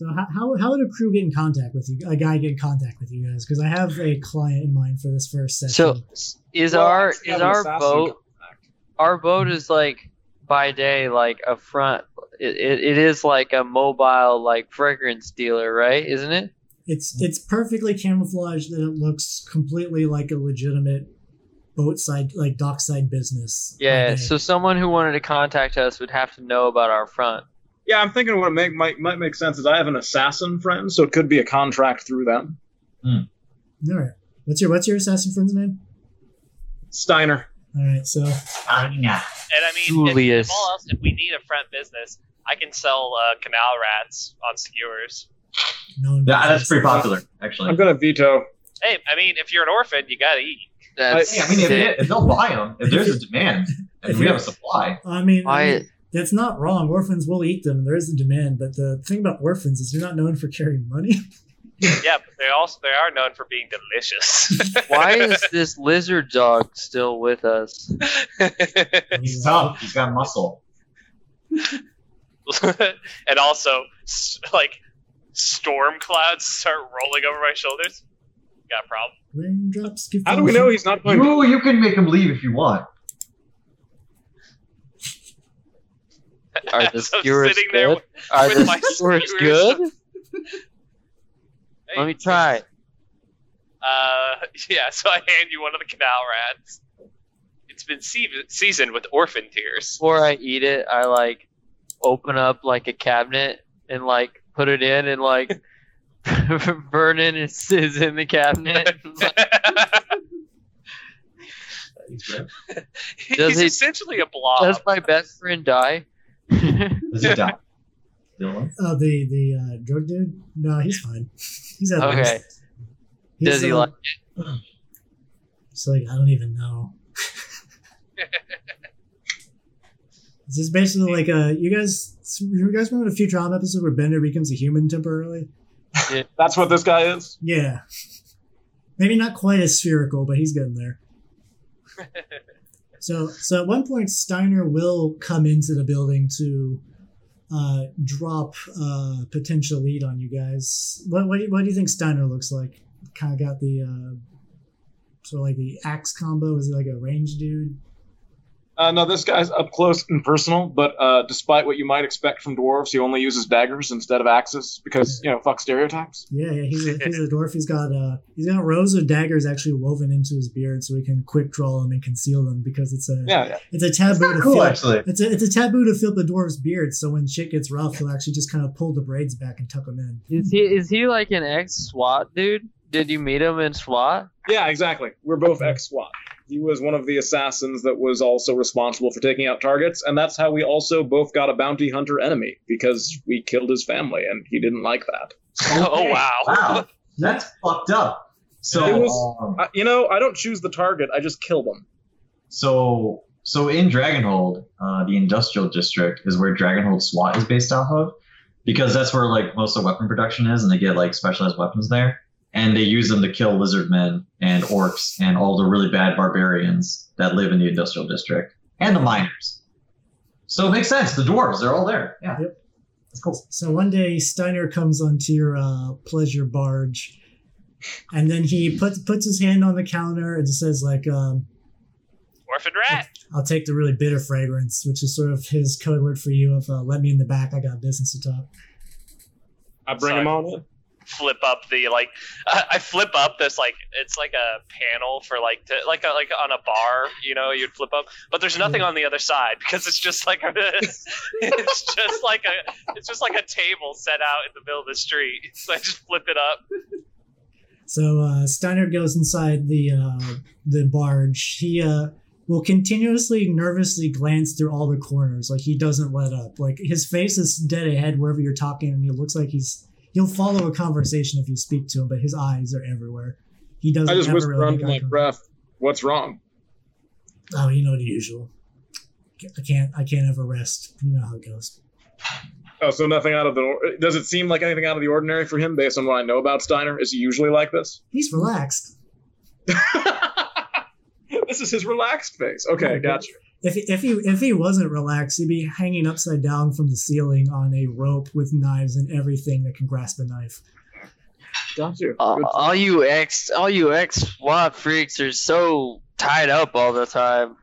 So how, how, how would a crew get in contact with you? A guy get in contact with you guys? Because I have a client in mind for this first session. So is Well, our actually, is our boat contact. our boat is like by day like a front it, it, it is like a mobile like fragrance dealer right isn't it it's it's perfectly camouflaged that it looks completely like a legitimate boat side like dockside business. yeah so someone who wanted to contact us would have to know about our front Yeah, I'm thinking what make, might might make sense is I have an assassin friend, so it could be a contract through them. all right. What's your what's your assassin friend's name? Steiner. All right, so Anya. And I mean, if, Julius. if all else, if we need a front business, I can sell uh, canal rats on skewers. no. Yeah, that's pretty popular, actually. I'm gonna veto. Hey, I mean, if you're an orphan, you gotta eat. that's Hey, I mean, if, if they'll buy them, if there's a demand and we have a supply, I mean, I Why- mean, that's not wrong. Orphans will eat them. There is a demand, but the thing about orphans is they're not known for carrying money. Yeah, but they also they are known for being delicious. why is this lizard dog still with us he's tough. He's got muscle. and also, like, storm clouds start rolling over my shoulders. Got a problem? Raindrops. How do we know he's not going? You, you can make him leave if you want. Are the skewers sitting there good with- are the skewers skewers. good Hey, let me try Uh, yeah. So I hand you one of the canal rats. It's been se- seasoned with orphan tears. before I eat it, I like open up like a cabinet and like put it in and like Vernon is, is in the cabinet. He's Does he- essentially a blob. Does my best friend die? Does he die? Dylan? Oh, the the uh, drug dude? No, he's fine. He's at okay. least. He's, Does he uh, like? It's like I don't even know. This is basically like a you guys. You guys remember the Futurama episode where Bender becomes a human temporarily? Yeah. That's what this guy is. Yeah. Maybe not quite as spherical, but he's getting there. So, so at one point, Steiner will come into the building to uh, drop uh, potential lead on you guys. What, what, do you, what do you think Steiner looks like? Kind of got the uh, sort of like the axe combo. Is he like a range dude? Uh, no, this guy's up close and personal, but uh, despite what you might expect from dwarves, he only uses daggers instead of axes because you know fuck stereotypes. Yeah, yeah. He's a, he's a dwarf. He's got uh, he's got rows of daggers actually woven into his beard, so he can quick draw them and conceal them because it's a Yeah, yeah. it's a taboo That's to cool, feel. actually. It's a, it's a taboo to feel the dwarf's beard, so when shit gets rough, he'll actually just kind of pull the braids back and tuck them in. Is he is he like an ex SWAT dude? Did you meet him in SWAT? Yeah, exactly. We're both ex SWAT. He was one of the assassins that was also responsible for taking out targets, and that's how we also both got a bounty hunter enemy because we killed his family, and he didn't like that. Oh, wow. Wow. That's fucked up. So, It was- um, I, you know, I don't choose the target; I just kill them. so, so in Dragonhold, uh, the industrial district is where Dragonhold SWAT is based off of, because that's where like most of weapon production is, and they get like specialized weapons there, and they use them to kill lizardmen and orcs and all the really bad barbarians that live in the industrial district and the miners. So it makes sense. The dwarves, they're all there. Yeah, Yep. that's cool. So one day Steiner comes onto your uh, pleasure barge, and then he puts puts his hand on the counter and says like, um, Orphan rat. "I'll take the really bitter fragrance," which is sort of his code word for you of uh, "Let me in the back. I got business to talk." I bring Sorry. him on in. Flip up the like. I, I flip up this like it's like a panel for like to, like a, like on a bar. You know, you'd flip up, but there's nothing on the other side because it's just like a, it's just like a it's just like a table set out in the middle of the street. So I just flip it up. So uh, Steiner goes inside the uh, the barge. He uh, will continuously, nervously glance through all the corners, like he doesn't let up. Like his face is dead ahead wherever you're talking, and he looks like he's he'll follow a conversation if you speak to him, but his eyes are everywhere. He doesn't. I just whisper really under make eye my contact. breath, "What's wrong?" Oh, you know the usual. I can't. I can't ever rest. You know how it goes. Oh, so nothing out of the. Does it seem like anything out of the ordinary for him based on what I know about Steiner? Is he usually like this? He's relaxed. this is his relaxed face. Okay, gotcha. If he, if he if he wasn't relaxed, he'd be hanging upside down from the ceiling on a rope with knives and everything that can grasp a knife. Got you. Uh, all you ex, all you ex SWAT freaks are so tied up all the time.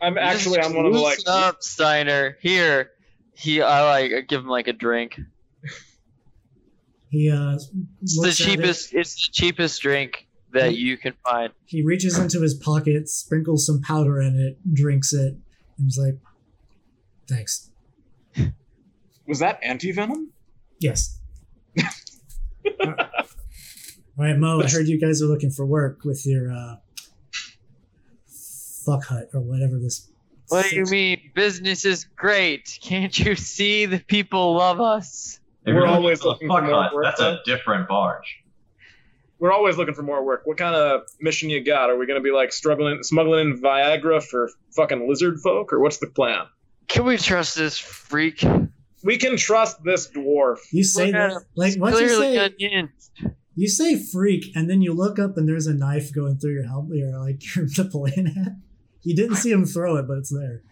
I'm actually Just I'm one of the like loosen up, Steiner. Here, he. I like I give him like a drink. He uh, It's the looks at it. cheapest. It's the cheapest drink that you can find. He reaches into his pocket, sprinkles some powder in it, drinks it, and he's like, "Thanks." was that anti venom? Yes. All right, Mo. I heard you guys are looking for work with your uh, fuck hut or whatever this. What do you mean? Business is great. Can't you see the people love us? If We're always for looking for fuck hut, work, That's a different barge. We're always looking for more work. What kind of mission you got? Are we gonna be like struggling, smuggling in Viagra for fucking lizard folk, or what's the plan? Can we trust this freak? We can trust this dwarf. You say that like once you Clearly say unhinged. you say freak, and then you look up and there's a knife going through your helmet, or like your Napoleon hat. You didn't see him throw it, but it's there.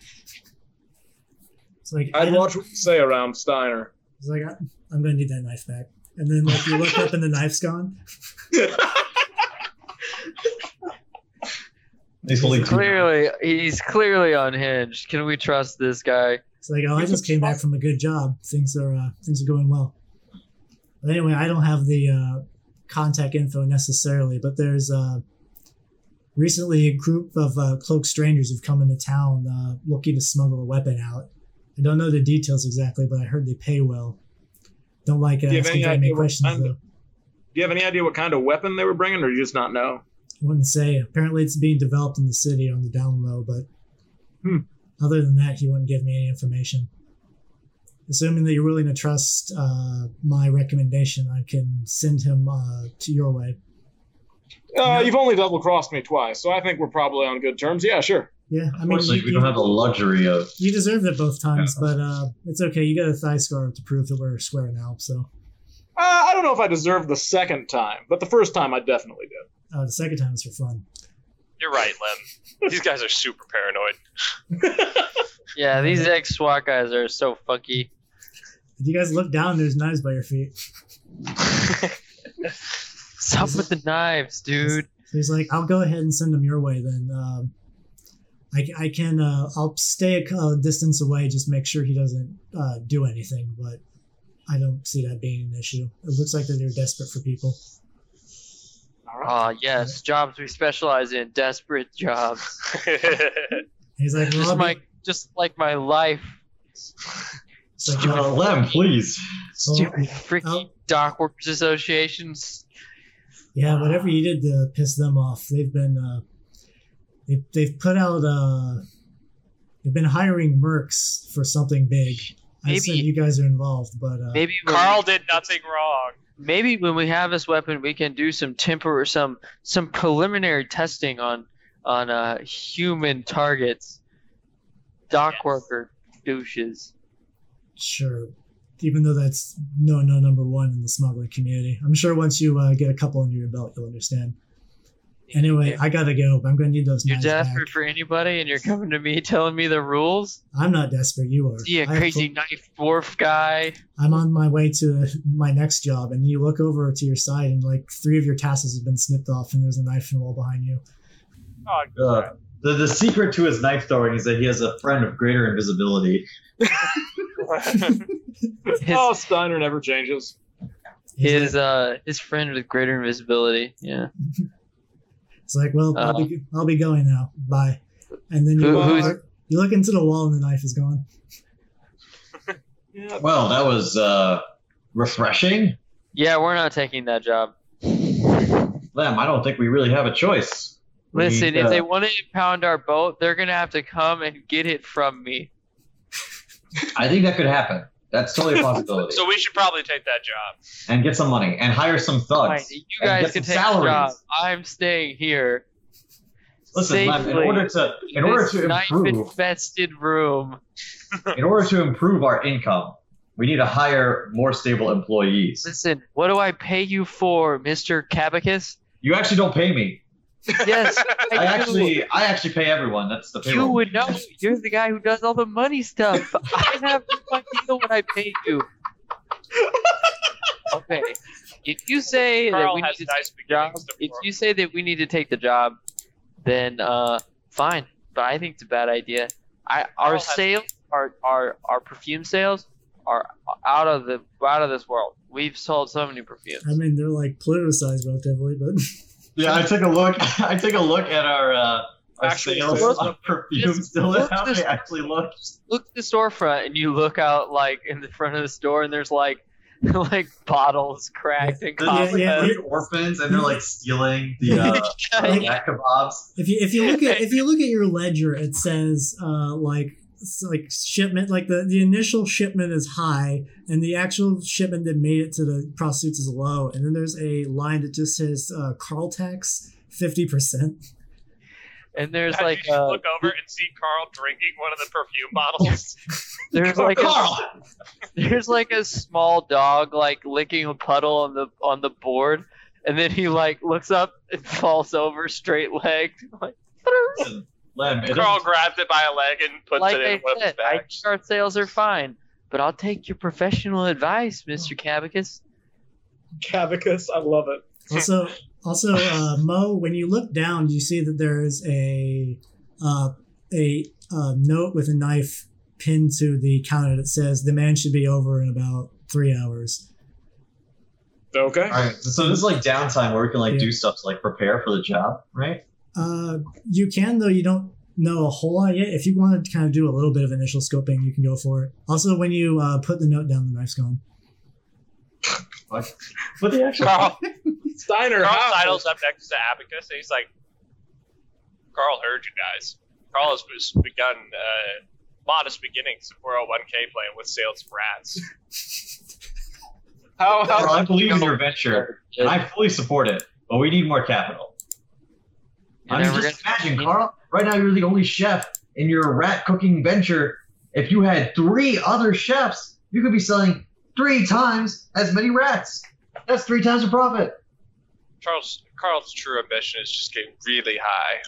It's like I I'd don't- watch what you say around Steiner. It's like I, I'm gonna need that knife back. And then like you look up and the knife's gone. He's holding Clearly, he's clearly unhinged. Can we trust this guy? It's like, oh, I just came back from a good job. Things are uh, things are going well. But anyway, I don't have the uh, contact info necessarily, but there's uh, recently a group of uh, cloaked strangers who've come into town uh, looking to smuggle a weapon out. I don't know the details exactly, but I heard they pay well. Don't like it. Do you have asking any many idea what questions kind of- Do you have any idea what kind of weapon they were bringing, or do you just not know? I wouldn't say. Apparently, it's being developed in the city on the down low, but Hmm. other than that, he wouldn't give me any information. Assuming that you're willing to trust uh, my recommendation, I can send him uh, to your way. Uh, you've only double crossed me twice, so I think we're probably on good terms. Yeah, sure. Yeah, I mean, you, we don't have the luxury of. you deserved it both times, but uh, it's okay. You got a thigh scar to prove that we're square now. So Uh, I don't know if I deserved the second time, but the first time I definitely did. uh, the second time is for fun. You're right, Lem. These guys are super paranoid. Yeah, these ex SWAT guys are so funky. If you guys look down, there's knives by your feet. Stop with the knives, dude. So he's like, I'll go ahead and send them your way then. Um, I, I can, uh, I'll stay a, a distance away, just make sure he doesn't uh, do anything, but I don't see that being an issue. It looks like that they're desperate for people. All right. Ah, yes, jobs we specialize in, desperate jobs. He's like, Just my, just like my life. it's like, well, Uh, Lem, please. Stupid freaky oh. dock workers associations. yeah, whatever you did to piss them off, they've been, uh, they, they've put out, uh, they've been hiring mercs for something big. I Maybe- said you guys are involved, but uh, Maybe when Carl did nothing wrong. maybe when we have this weapon, we can do some temper, some some preliminary testing on on uh, human targets. Dock Yes. worker douches. Sure. Even though that's no, no number one in the smuggling community. I'm sure once you uh, get a couple under your belt, you'll understand. Anyway, I gotta go. I'm gonna need those You're knives back. desperate for anybody, and you're coming to me telling me the rules. I'm not desperate. You are. See a I crazy pl- knife dwarf guy. I'm on my way to my next job, and you look over to your side, and like three of your tassels have been snipped off, and there's a knife in the wall behind you. Oh, Uh, the, the secret to his knife throwing is that he has a friend of greater invisibility. His, oh, Steiner never changes. He's his like, uh his friend with greater invisibility. Yeah. it's like, well, I'll, uh, be, I'll be going now. Bye. And then you, Who- walk- you look into the wall, and the knife is gone. Yeah. Well, that was uh, refreshing. Yeah, we're not taking that job. Lem, I don't think we really have a choice. Listen, need, if uh, they want to impound our boat, they're gonna have to come and get it from me. I think that could happen. That's totally a possibility. so we should probably take that job. and get some money and hire some Fine, thugs. you guys can some take the job. I'm staying here. Listen, Lem, in order to in order to knife improve infested room. in order to improve our income, we need to hire more stable employees. Listen, what do I pay you for, Mister Cabacus? You actually don't pay me. Yes, I, I actually, I actually pay everyone. That's the You would know. You're the guy who does all the money stuff. I have no idea what I pay you. Okay. If you say that Carl we need to nice take the job, if you say that we need to take the job, then uh, fine. But I think it's a bad idea. I our Carl has- sales, our our our perfume sales are out of the out of this world. We've sold so many perfumes. I mean, they're like politicized relatively, but Yeah, I took a look. I took a look at our uh, our Actual sales sales. of perfume. Just Still, look how this- they actually look. look at the storefront and you look out like in the front of the store and there's like like bottles cracked and They're Yeah, like, yeah, orphans, and they're like stealing the uh, Yeah. yak kebabs. if you if you look at if you look at your ledger, it says uh like it's like shipment like the the initial shipment is high and the actual shipment that made it to the prostitutes is low, and then there's a line that just says uh, Carl tax fifty percent. and there's And like you uh, look over and see Carl drinking one of the perfume bottles. there's like a, there's like a small dog like licking a puddle on the on the board and then he like looks up and falls over straight legged like Listen, Lem, it Carl doesn't- grabs it by a leg and puts like it in I one of his said, I bags. think sales are fine, but I'll take your professional advice, Mr. Cabicus. Cavicus, I love it. Also, also, uh, Mo, when you look down, you see that there is a uh, a uh, note with a knife pinned to the counter that says the man should be over in about three hours. Okay. All right, so this is like downtime where we can like Yeah. do stuff to like prepare for the job, right? Uh, you can though you don't know a whole lot yet. If you want to kind of do a little bit of initial scoping, you can go for it. Also, when you uh, put the note down, the knife's gone. What? What the actual? Carl, Steiner, Carl how? sidles up next to Abacus and he's like, Carl heard you guys. Carl has begun uh, modest beginnings of 401k plan with sales of rats. how, Carl, how, I believe in your venture, and I fully support it, but we need more capital. You're I mean, just gonna- imagine, Carl. Right now, you're the only chef in your rat cooking venture. If you had three other chefs, you could be selling three times as many rats. That's three times the profit. Charles, Carl's true ambition is just getting really high.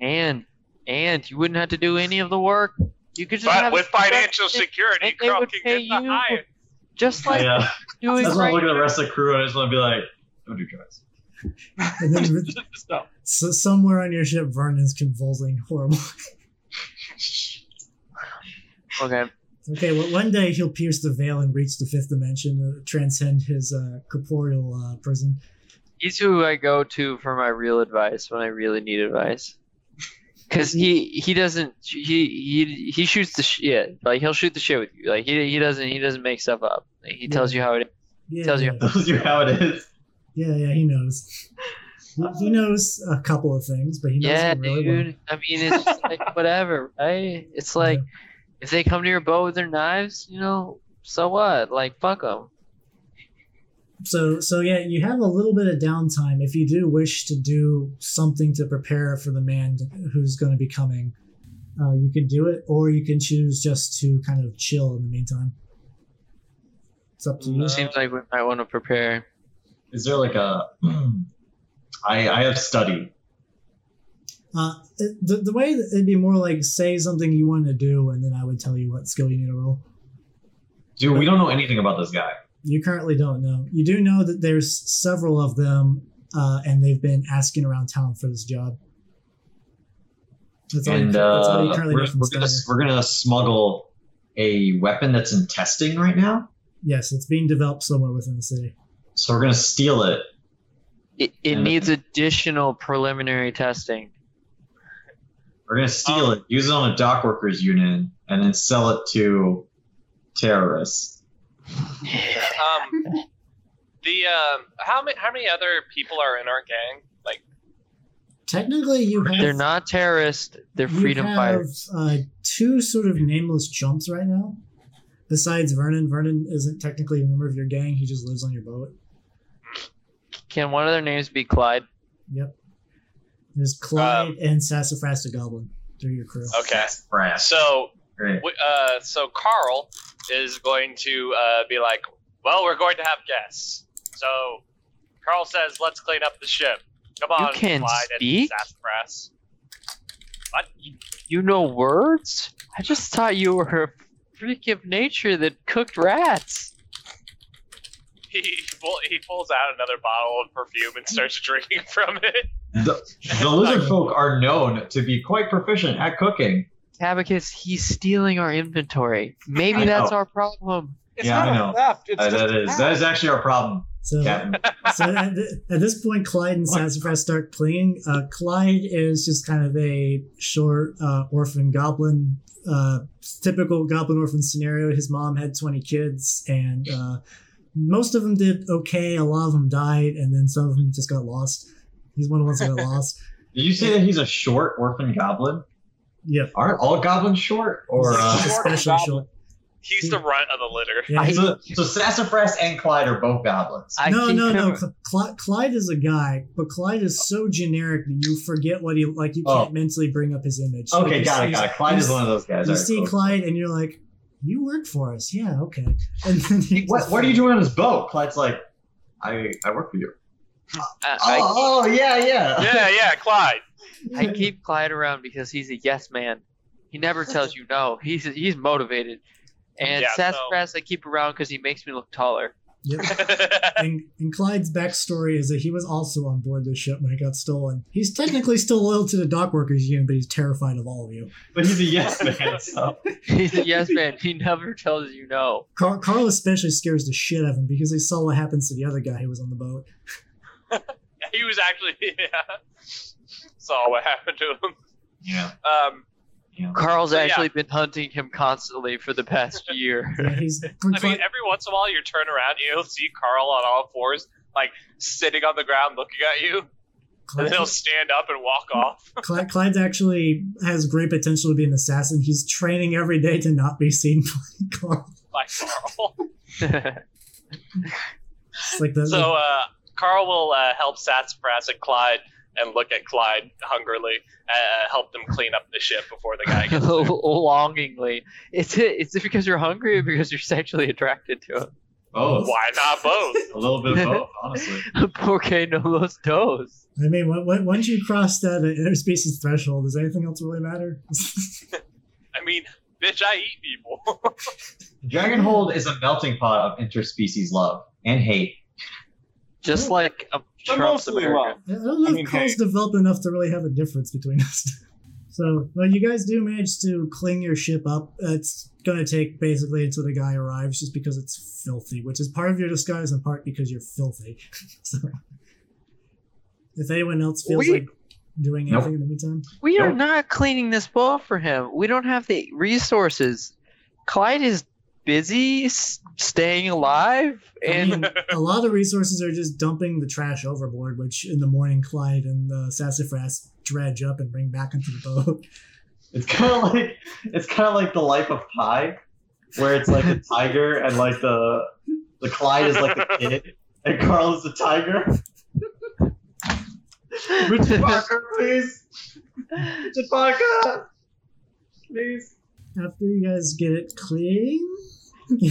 And and you wouldn't have to do any of the work. You could just But have with financial security, and they Carl would can pay get the you just like yeah, doing that's why I right look at the rest of the crew and I just want to be like, don't do drugs. And then No. so somewhere on your ship, Vernon's convulsing horribly. Okay. Okay, well, one day he'll pierce the veil and reach the fifth dimension, uh, transcend his uh, corporeal uh, prison. He's who I go to for my real advice when I really need advice. Cause he he doesn't he he he shoots the shit like he'll shoot the shit with you like he he doesn't he doesn't make stuff up like, he tells you how it is. Yeah, Tells you- yeah, Tells you how it is. Yeah, yeah, he knows. He, he knows a couple of things, but he knows Yeah, really dude. well. I mean, it's just like whatever, right? It's like if they come to your boat with their knives, you know, so what? Like fuck them. So, so yeah, you have a little bit of downtime if you do wish to do something to prepare for the man who's going to be coming. Uh, you can do it, or you can choose just to kind of chill in the meantime. It's up to you. Uh, Seems like we might want to prepare. Is there like a? I I have study. Uh, the, the way that it'd be more like say something you want to do, and then I would tell you what skill you need to roll. Dude, we don't know anything about this guy. You currently don't know. You do know that there's several of them, uh, and they've been asking around town for this job. That's all, you, and that's all you uh, currently we're, we're gonna we're gonna smuggle a weapon that's in testing right now. Yes, it's being developed somewhere within the city. So we're gonna steal it. It, it And- needs additional preliminary testing. We're gonna steal it, use it on a dock workers unit, and then sell it to terrorists. Um, the um, how many how many other people are in our gang? Like, Technically, you have They're not terrorists. They're you freedom have, fighters. Uh, two sort of nameless chumps right now. Besides Vernon, Vernon isn't technically a member of your gang. He just lives on your boat. Can one of their names be Clyde? Yep. There's Clyde Um, and Sassafras the Goblin. They're your crew. okay, Brass. so Great. uh, so Carl is going to uh, be like, well, we're going to have guests. So Carl says, let's clean up the ship. Come on, you can Clyde speak? and Sassafras. What? You know words? I just thought you were a freak of nature that cooked rats. He, he, pull, he pulls out another bottle of perfume and starts drinking from it. The, the lizard folk are known to be quite proficient at cooking. Tabacus, he's stealing our inventory. Maybe I that's know. our problem. It's Yeah, not I a know. theft. It's Uh, that is that is actually our problem, So, so at, th- at this point, Clyde and Sassafras start clinging. Uh, Clyde is just kind of a short uh, orphan goblin, uh, typical goblin orphan scenario. His mom had 20 kids, and uh, most of them did okay. A lot of them died, and then some of them just got lost. He's one of the ones that got lost. Did you say that he's a short orphan goblin? Yep. Aren't all goblins short? Or He's uh, especially short. He's the runt of the litter. Yeah, he- so, so Sassafras and Clyde are both goblins. I no, no, no. Cl- Cl- Clyde is a guy, but Clyde is so generic that you forget what he like. You can't Oh. mentally bring up his image. Like, Okay, you got it, got it. Clyde is one of those guys. You Alright, see cool. Clyde, and you're like, "You work for us, yeah, okay." And then he What, what are you doing on this boat? Clyde's like, I, I work for you. Uh, oh, I, Oh, oh, yeah, yeah. Yeah, yeah, Clyde. I, I keep Clyde around because he's a yes man. He never tells you no. He's he's motivated. And Yeah, so- I keep around because he makes me look taller. Yep. And, and Clyde's backstory is that he was also on board the ship when it got stolen. He's technically still loyal to the dock workers union, but he's terrified of all of you. But he's a yes man, so. He's a yes man. He never tells you no. Car- Carl especially scares the shit out of him because he saw what happens to the other guy who was on the boat. he was actually yeah. Saw what happened to him. Yeah. Um, yeah. Carl's So, yeah. actually been hunting him constantly for the past year. Yeah, he's. I mean, every once in a while you turn around you'll see Carl on all fours, like sitting on the ground looking at you, and Clyde, then he'll stand up and walk off. Clyde, Clyde actually has great potential to be an assassin. He's training every day to not be seen by Carl. by Carl. It's like the, So uh, Carl will uh, help Sassafras and Clyde and look at Clyde hungrily, uh, help them clean up the ship before the guy gets there. Longingly. Is it is it because you're hungry or because you're sexually attracted to him? Both. Why not both? A little bit of both, honestly. Porque no los dos. I mean, when- when- once you cross that uh, interspecies threshold, does anything else really matter? I mean, bitch, I eat people. Dragonhold is a melting pot of interspecies love and hate. Just like a But Trump's mostly America. I don't know I mean, if Carl's hey. developed enough to really have a difference between us. so, well, you guys do manage to clean your ship up. It's going to take basically until the guy arrives, just because it's filthy, which is part of your disguise and part because you're filthy. so, if anyone else feels We- like doing Nope. anything in the meantime, We are Nope. not cleaning this ball for him. We don't have the resources. Clyde is busy staying alive, I and mean, a lot of the resources are just dumping the trash overboard, which in the morning Clyde and the Sassafras dredge up and bring back into the boat. It's kind of like it's kind of like the life of Pi, where it's like a tiger and like the the Clyde is like the kid and Carl is the tiger. Richard Parker, please. Richard Parker, please. After you guys get it clean,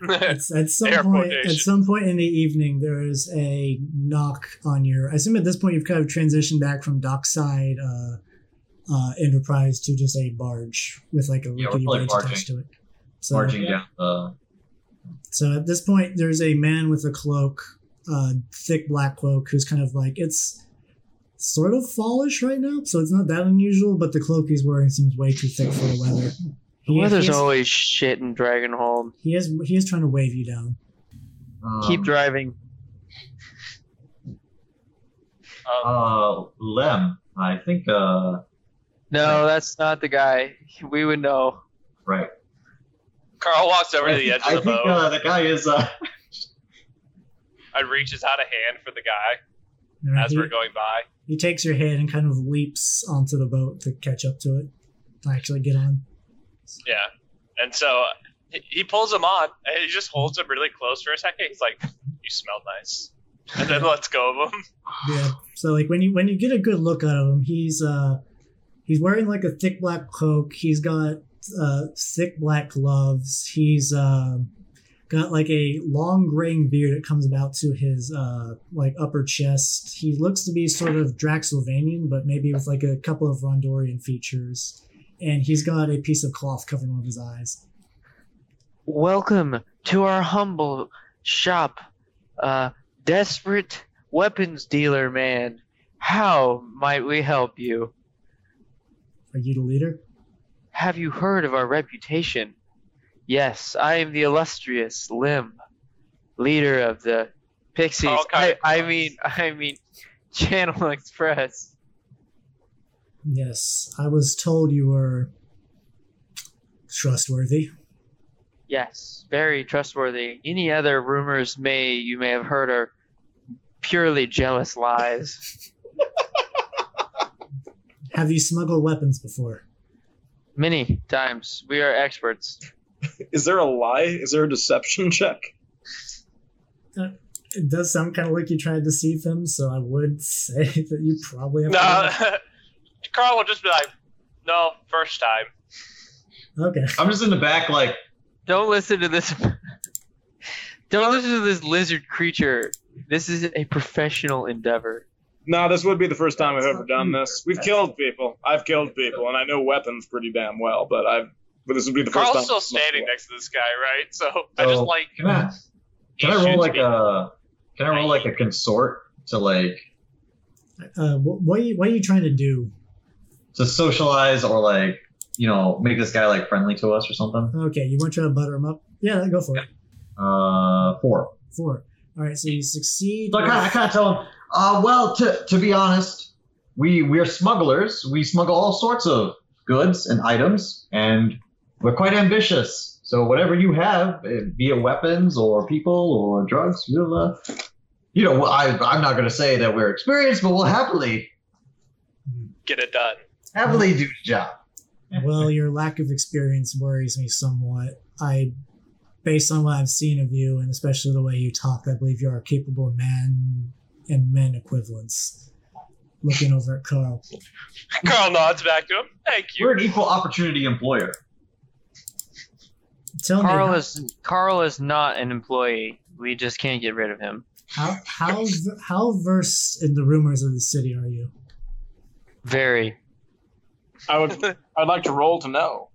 It's at some Air point. At some point in the evening, there is a knock on your. I assume at this point you've kind of transitioned back from dockside uh, uh, enterprise to just a barge with like a Yeah, rickety probably bridge barging. attached to it. So, Marching down the. so at this point, there's a man with a cloak, uh, thick black cloak, who's kind of like it's sort of fallish right now, so it's not that unusual. But the cloak he's wearing seems way too thick for the weather. the He- weather's he is, always shit in Dragonhold. he is he is trying to wave you down. Um, Keep driving. Uh, Lem, I think. Uh, No, that's not the guy. We would know. right. Carl walks over I to the think, edge I of the think boat uh, the guy is. Uh, and reaches out a hand for the guy Alright, as he- we're going by. He takes your hand and kind of leaps onto the boat to catch up to it. To actually get on. Yeah. And so he, he pulls him on and he just holds him really close for a second. He's like, You smell nice. And then lets go of him. Yeah. So like when you when you get a good look at him, he's uh he's wearing like a thick black cloak. He's got uh thick black gloves. He's uh got like a long graying beard that comes about to his uh like upper chest. He looks to be sort of Draxylvanian, but maybe with like a couple of Rondorian features. And he's got a piece of cloth covering one of his eyes. Welcome to our humble shop, uh, desperate weapons dealer man. How might we help you? Are you the leader? Have you heard of our reputation? Yes, I am the illustrious Lim, leader of the Pixies. Oh, All I, I mean, I mean, Channel Express. Yes, I was told you were trustworthy. Yes, very trustworthy. Any other rumors may you may have heard are purely jealous lies. Have you smuggled weapons before? Many times we are experts. Is there a lie? Is there a deception check? Uh, it does sound kind of like you tried to deceive him, so I would say that you probably have. No, Carl will just be like, "No, first time." Okay. I'm just in the back, like, Don't listen to this. Don't listen to this lizard creature. This is a professional endeavor. No, this would be the first time I've ever done this. We've killed people. I've killed people, and I know weapons pretty damn well. But I've, but this would be the first Carl's time. still standing next to this guy, right? So I just like can I, can I roll like me. a, can I roll like a consort to like Uh, what, what, are you, what are you trying to do? to socialize or like you know make this guy like friendly to us or something? Okay, you want to try to butter him up? Yeah, go for it. Uh, four. Four. All right, so you succeed. So I kind of, I kind of tell him, uh, well, to, to be honest, we we're smugglers. We smuggle all sorts of goods and items, and we're quite ambitious. So whatever you have, eh, be it weapons or people or drugs, we'll, uh, you know, I I'm not gonna say that we're experienced, but we'll happily get it done. happily do the job. well, your lack of experience worries me somewhat. I, based on what I've seen of you, and especially the way you talk, I believe you are a capable man and men equivalents. Looking over at Carl. Carl nods back to him. Thank you. We're an equal opportunity employer. Tell Carl me, is Carl is not an employee. We just can't get rid of him. how, how, how versed in the rumors of the city are you? Very. I would. I'd like to roll to know.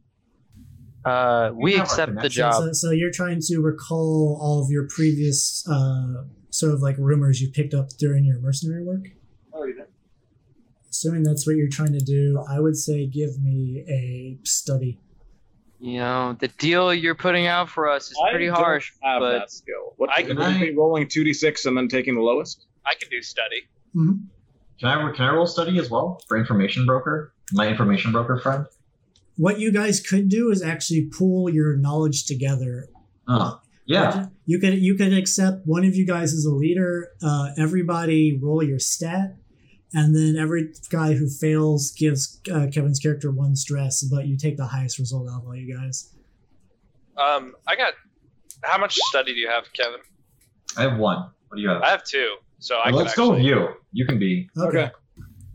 Uh, we accept the job. So, so you're trying to recall all of your previous uh, sort of like rumors you picked up during your mercenary work? Oh, Assuming that's what you're trying to do, I would say give me a study. You know, the deal you're putting out for us is pretty I pretty don't harsh, Have but that skill. What I would can- it be rolling two d six and then taking the lowest? I can do study. Can I can I roll study as well for information broker? My information broker friend. What you guys could do is actually pool your knowledge together. Oh, yeah. You could you could accept one of you guys as a leader. Uh, everybody roll your stat, and then every guy who fails gives uh, Kevin's character one stress, but you take the highest result out of all you guys. Um, I got. How much study do you have, Kevin? I have one. What do you have? I have two, so I Well, can let's go with you. You can be. Okay.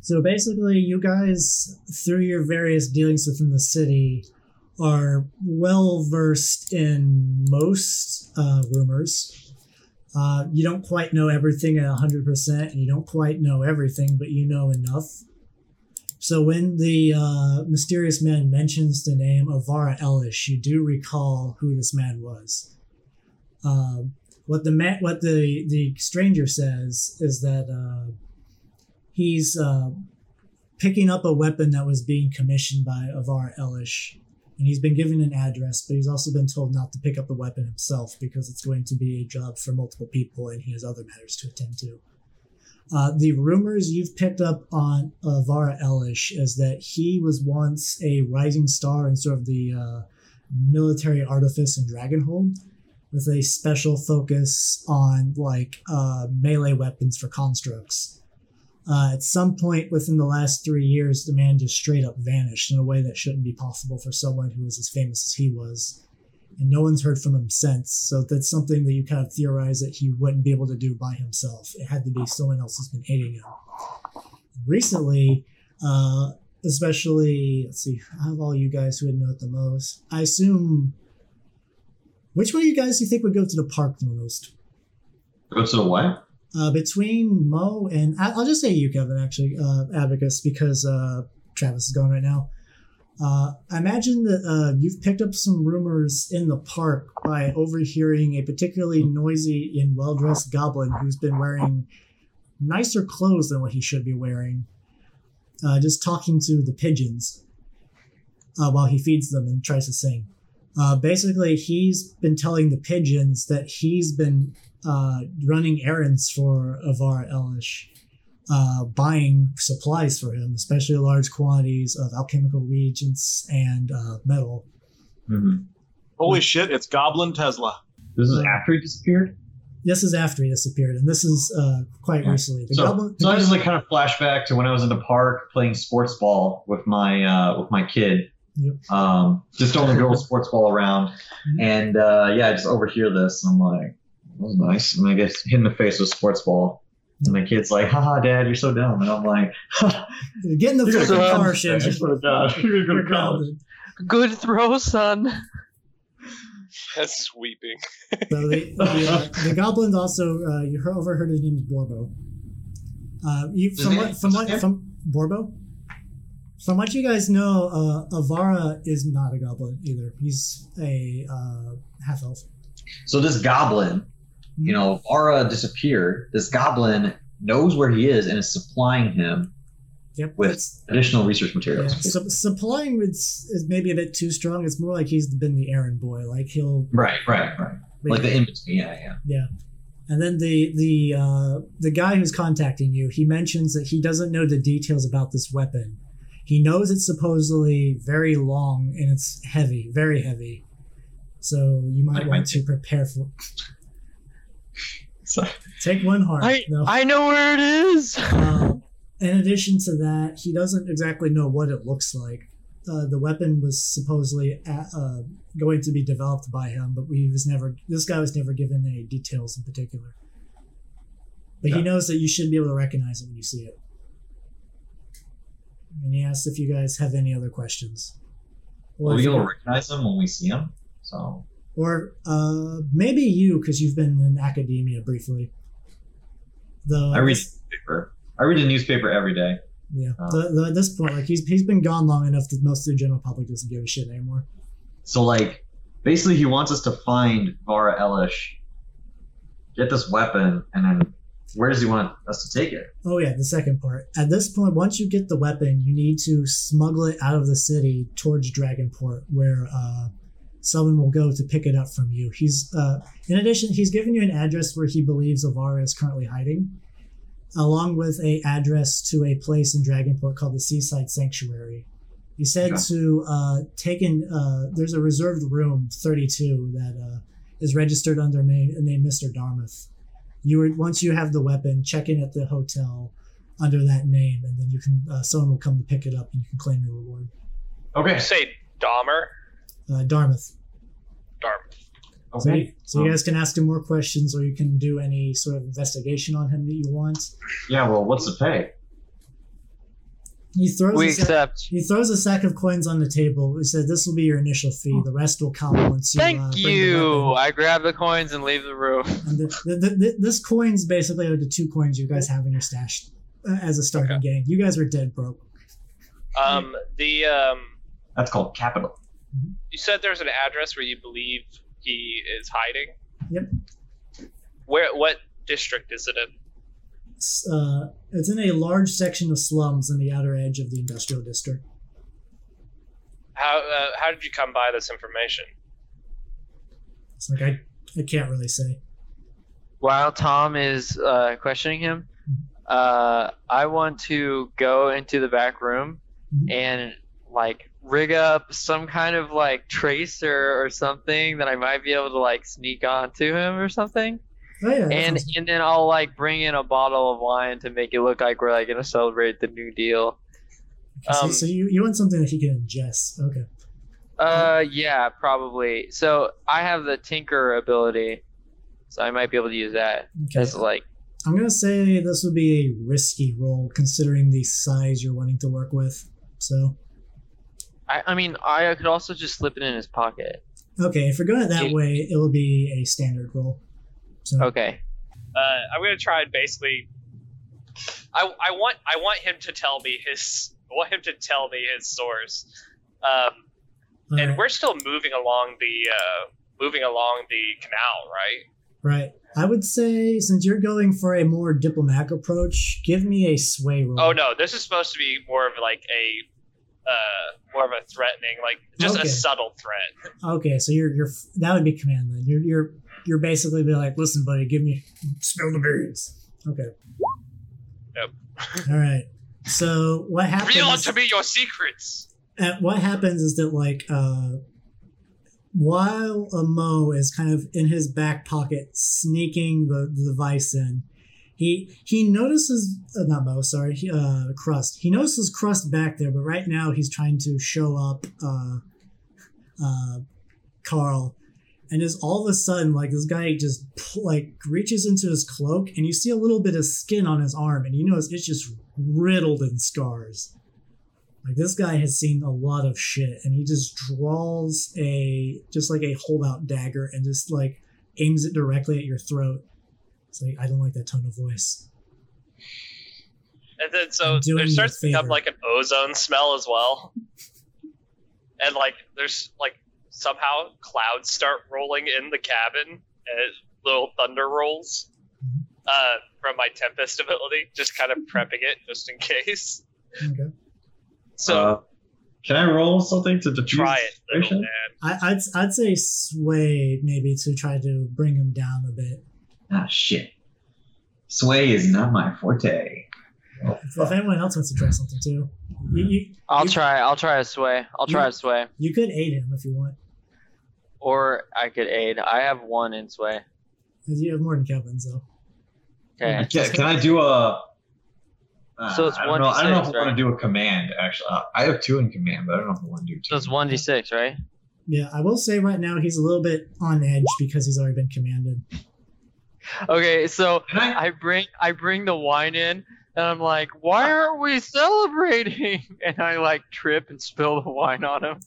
So basically, you guys, through your various dealings within the city, are well versed in most uh, rumors. Uh, you don't quite know everything at 100%, and you don't quite know everything, but you know enough. So when the uh, mysterious man mentions the name Avara Elish, you do recall who this man was. Um, what the man, what the the stranger says is that uh, he's uh, picking up a weapon that was being commissioned by Avara Elish. And he's been given an address, but he's also been told not to pick up the weapon himself because it's going to be a job for multiple people and he has other matters to attend to. Uh, the rumors you've picked up on Vara Elish is that he was once a rising star in sort of the uh, military artifice in Dragonhold with a special focus on like uh, melee weapons for constructs. Uh, at some point within the last three years, the man just straight up vanished in a way that shouldn't be possible for someone who was as famous as he was. And no one's heard from him since. So that's something that you kind of theorize that he wouldn't be able to do by himself. It had to be someone else who's been aiding him. Recently, uh, especially, let's see, I have all you guys who would know it the most. I assume Which one of you guys do you think would go to the park the most? Go to the what? Uh, between Mo and I'll just say you, Kevin, actually, uh, Abacus, because uh, Travis is gone right now. Uh, I imagine that uh, you've picked up some rumors in the park by overhearing a particularly noisy and well dressed goblin who's been wearing nicer clothes than what he should be wearing, uh, just talking to the pigeons uh, while he feeds them and tries to sing. Uh, basically, he's been telling the pigeons that he's been uh, running errands for Avara Elish, uh, buying supplies for him, especially large quantities of alchemical reagents and uh, metal. Mhm. Holy shit! It's Goblin Tesla. This is after he disappeared. This is after he disappeared, and this is uh, quite Yeah. recently. The So, goblin, so I just like kind of flashback to when I was in the park playing sports ball with my uh, with my kid. Yep. Um, just throwing the girls sports ball around, Mhm. and uh, yeah, I just overhear this. And I'm like, that was nice. And I get hit in the face with a sports ball. And my kid's like, haha, dad, you're so dumb. And I'm like, get in the You're fucking gonna car, I Shinji. swear to God, you're You're gonna go college. grounded. Good throw, son. That's sweeping. So the, the, uh, the goblins also uh, you overheard his name is Borbo. Uh, you from what from what from Borbo? From what you guys know, uh, Avara is not a goblin either. He's a uh, half elf. So this goblin, you know, Aura disappeared. This goblin knows where he is and is supplying him Yep. with it's- additional research yeah, materials. supplying is, is maybe a bit too strong. It's more like he's been the errand boy. Like he'll Right, right, right. Like the in between. Yeah, yeah. And then the the uh, the guy who's contacting you, he mentions that he doesn't know the details about this weapon. He knows it's supposedly very long and it's heavy, very heavy. So you might I- want I- to prepare for. So, Take one heart. I no. I know where it is. Uh, in addition to that, he doesn't exactly know what it looks like. Uh, the weapon was supposedly a uh, going to be developed by him, but we was never. This guy was never given any details in particular. But he knows that you should be able to recognize it when you see it. And he asked if you guys have any other questions, or we'll be able you- to recognize him when we see him. So or uh, maybe you because you've been in academia briefly. Though I read the newspaper. I read the newspaper every day. Yeah. Uh, the, the, at this point, like he's he's been gone long enough that most of the general public doesn't give a shit anymore. So like basically he wants us to find Vara Elish, get this weapon, and then where does he want us to take it? Oh yeah, the second part. At this point, once you get the weapon, you need to smuggle it out of the city towards Dragonport, where uh, someone will go to pick it up from you. He's uh, in addition, he's given you an address where he believes Avara is currently hiding, along with a address to a place in Dragonport called the Seaside Sanctuary. He said Okay. to uh, take in. Uh, there's a reserved room 32 that uh, is registered under name, name Mr. Dartmouth. You would once you have the weapon, check in at the hotel under that name, and then you can uh, someone will come to pick it up, and you can claim your reward. Okay. You say Dahmer? Uh, Dartmouth. Dartmouth. So, Okay. so you Um, guys can ask him more questions, or you can do any sort of investigation on him that you want. yeah. Well, what's the pay? He throws. We a sack, accept. he throws a sack of coins on the table. He said, "This will be your initial fee. The rest will come once you." uh, Thank bring you. weapon." I grab the coins and leave the room. And the, the, the, the, this coin's basically are the two coins you guys have in your stash uh, as a starting gang. You guys were dead broke. Um, the um, That's called capital. You said there's an address where you believe he is hiding. Yep. Where? What district is it in? It's, uh, it's in a large section of slums in the outer edge of the industrial district. How uh, how did you come by this information? It's like I, I can't really say. While Tom is uh, questioning him, uh, I want to go into the back room Mhm. and like rig up some kind of like tracer or something that I might be able to like sneak onto him or something. Oh yeah, And sounds- and then I'll like bring in a bottle of wine to make it look like we're like gonna celebrate the new deal. so, um, so you, you want something that he can ingest? Okay. Uh, yeah, probably. So I have the tinker ability, so I might be able to use that Okay. as like I'm gonna say this would be a risky roll considering the size you're wanting to work with. So I, I mean I could also just slip it in his pocket. Okay, if we're going it that You- way, it will be a standard roll. So Okay. Uh, I'm gonna try and basically. I, I want I want him to tell me his I want him to tell me his source. Um, and alright, we're still moving along the uh, moving along the canal, right? right. I would say since you're going for a more diplomatic approach, give me a sway roll. Oh no, this is supposed to be more of like a uh, more of a threatening, like just Okay. a subtle threat. Okay, so you're you're that would be command then. You're you're you're basically be like, listen, buddy, give me spill the beans. Okay. Yep. All right. So what happens? Reveal to me your secrets. uh, what happens is that like uh, while a Mo is kind of in his back pocket sneaking the, the device in, he he notices uh, not Mo, sorry, he, uh, Crust. He notices Crust back there, but right now he's trying to show up uh, uh, Carl. And just all of a sudden, like this guy just like reaches into his cloak, and you see a little bit of skin on his arm, and you notice it's just riddled in scars. Like this guy has seen a lot of shit, and he just draws a just like a holdout dagger and just like aims it directly at your throat. It's like I don't like that tone of voice. And then so I'm there starts to become like an ozone smell as well. And like there's like somehow clouds start rolling in the cabin and little thunder rolls uh, from my tempest ability, just kind of prepping it just in case. Okay. So Uh, can I roll something to diffuse try it, man. I, I'd I'd say sway maybe to try to bring him down a bit. Ah, shit. Sway is not my forte. Oh, If, if anyone else wants to try something too, you you, I'll You- try. I'll try a sway. I'll try a sway, you could aid him if you want, or I could aid. I have one in sway. 'cause you have more than Kevin, so. Okay. Can, can I do a? Uh, So it's I don't know. I don't know if 1d6, I want to do a command. Actually, uh, I have two in command, but I don't know if I want to do two. So it's one d six, right? Yeah, I will say right now he's a little bit on edge because he's already been commanded. Okay. So I? I bring I bring the wine in, and I'm like, why aren't we celebrating? And I like trip and spill the wine on him.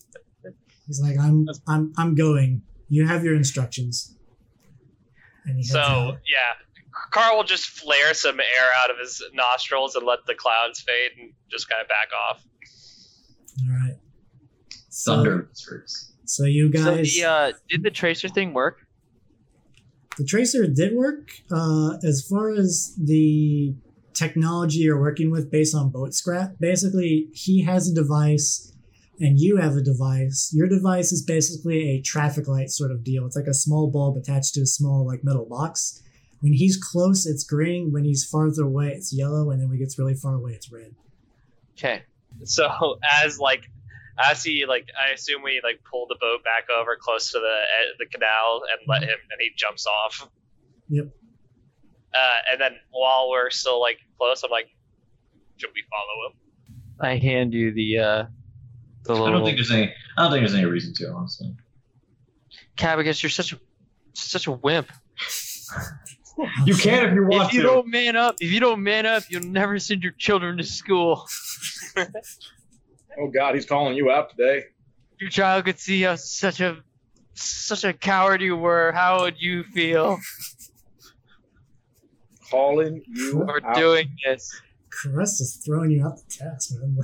He's like, I'm I'm I'm going. You have your instructions. And he So out. yeah, Carl will just flare some air out of his nostrils and let the clouds fade and just kind of back off. All right. So, Thunder. So you guys. So guys, the uh, did the tracer thing work? The tracer did work. Uh, as far as the technology you're working with based on boat scrap, basically he has a device and you have a device. Your device is basically a traffic light sort of deal. It's like a small bulb attached to a small like metal box. When he's close, it's green. When he's farther away, it's yellow. And then when he gets really far away, it's red. Okay. So as like as he like I assume we like pull the boat back over close to the uh, the canal and let him and he jumps off. Yep. Uh, and then while we're still like close, I'm like, should we follow him? I hand you the uh, the I don't think there's any. I don't think there's any reason to, honestly. Cabicus. You're such a such a wimp. You can if you want If you to. don't man up, if you don't man up, you'll never send your children to school. Oh God, he's calling you out today. Your child could see how such a such a coward you were. How would you feel Calling you for out. doing this? Crust is throwing you out the test, man.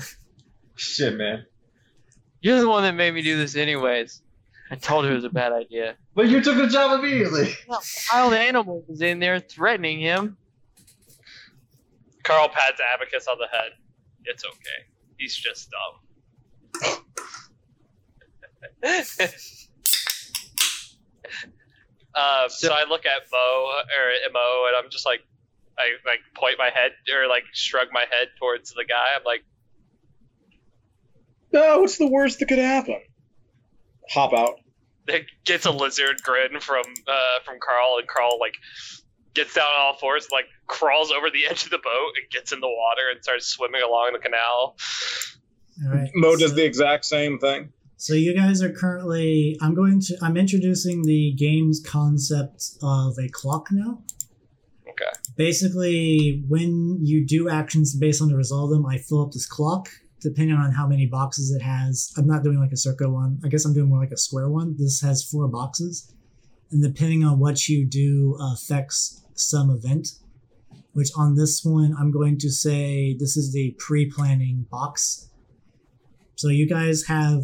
Shit, man. You're the one that made me do this, anyways. I told her it was a bad idea. But you took the job immediately. Wild animal was in there threatening him. Carl pats Abacus on the head. It's okay. He's just dumb. uh, so I look at Mo or Mo, and I'm just like, I like point my head or like shrug my head towards the guy. I'm like, No, what's the worst that could happen? Hop out. it gets a lizard grin from uh, from Carl, and Carl like gets down on all fours, like crawls over the edge of the boat and gets in the water and starts swimming along the canal. All right. Mo does the exact same thing. So you guys are currently. I'm going to. I'm introducing the game's concept of a clock now. Okay. Basically, when you do actions based on the result of them, I fill up this clock, depending on how many boxes it has. I'm not doing like a circle one. I guess I'm doing more like a square one. This has four boxes, and depending on what you do uh, affects some event. Which on this one, I'm going to say this is the pre-planning box. So you guys have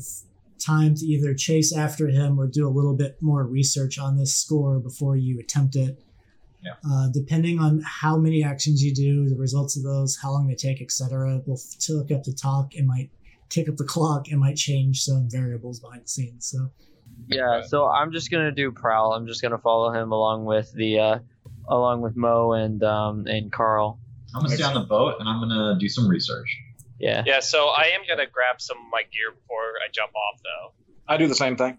time to either chase after him or do a little bit more research on this score before you attempt it. Yeah. Uh, depending on how many actions you do, the results of those, how long they take, etc., will tick up the talk. It might tick up the clock. It might change some variables behind the scenes. So Yeah, so I'm just gonna do prowl. I'm just gonna follow him along with the uh along with Mo and um and Carl. I'm gonna stay on the boat and I'm gonna do some research. Yeah. Yeah, so I am gonna grab some of my gear before I jump off, though. I do the same thing.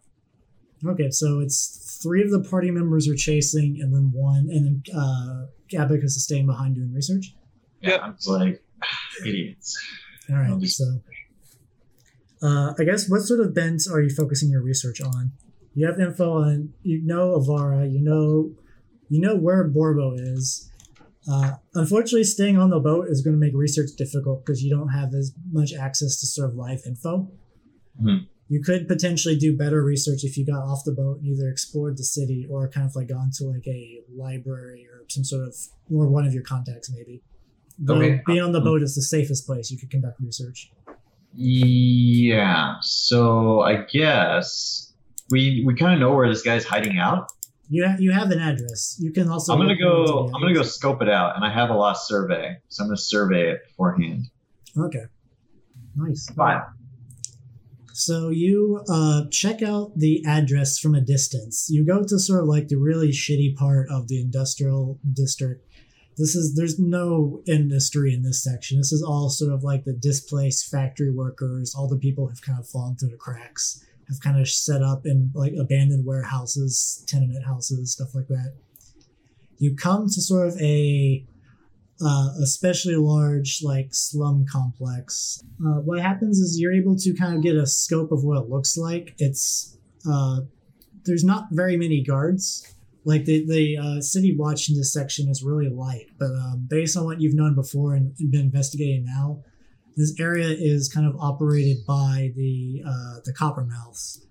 okay, so it's three of the party members are chasing, and then one, and then uh, Abacus is staying behind doing research. Yeah, Yep. I'm just like idiots. All right, so uh, I guess what sort of bents are you focusing your research on? You have info on you know Avara, you know you know where Borbo is. Uh, unfortunately, staying on the boat is going to make research difficult because you don't have as much access to sort of live info. Mhm. You could potentially do better research if you got off the boat and either explored the city or kind of like gone to like a library or some sort of or one of your contacts maybe. Though Okay. being on the boat is the safest place you could conduct research. Yeah. So I guess we we kind of know where this guy's hiding out. You ha- you have an address. You can also. I'm gonna go. I'm gonna go scope it out, and I have a lost survey, so I'm gonna survey it beforehand. Okay. Nice. Fine. So you uh, check out the address from a distance. You go to sort of like the really shitty part of the industrial district. This is there's no industry in this section. This is all sort of like the displaced factory workers, all the people who've kind of fallen through the cracks, have kind of set up in like abandoned warehouses, tenement houses, stuff like that. You come to sort of a uh, especially large like slum complex. Uh, what happens is you're able to kind of get a scope of what it looks like. It's uh, there's not very many guards. Like the the uh, city watch in this section is really light, but um, based on what you've known before and been investigating now, this area is kind of operated by the uh, the Coppermouths,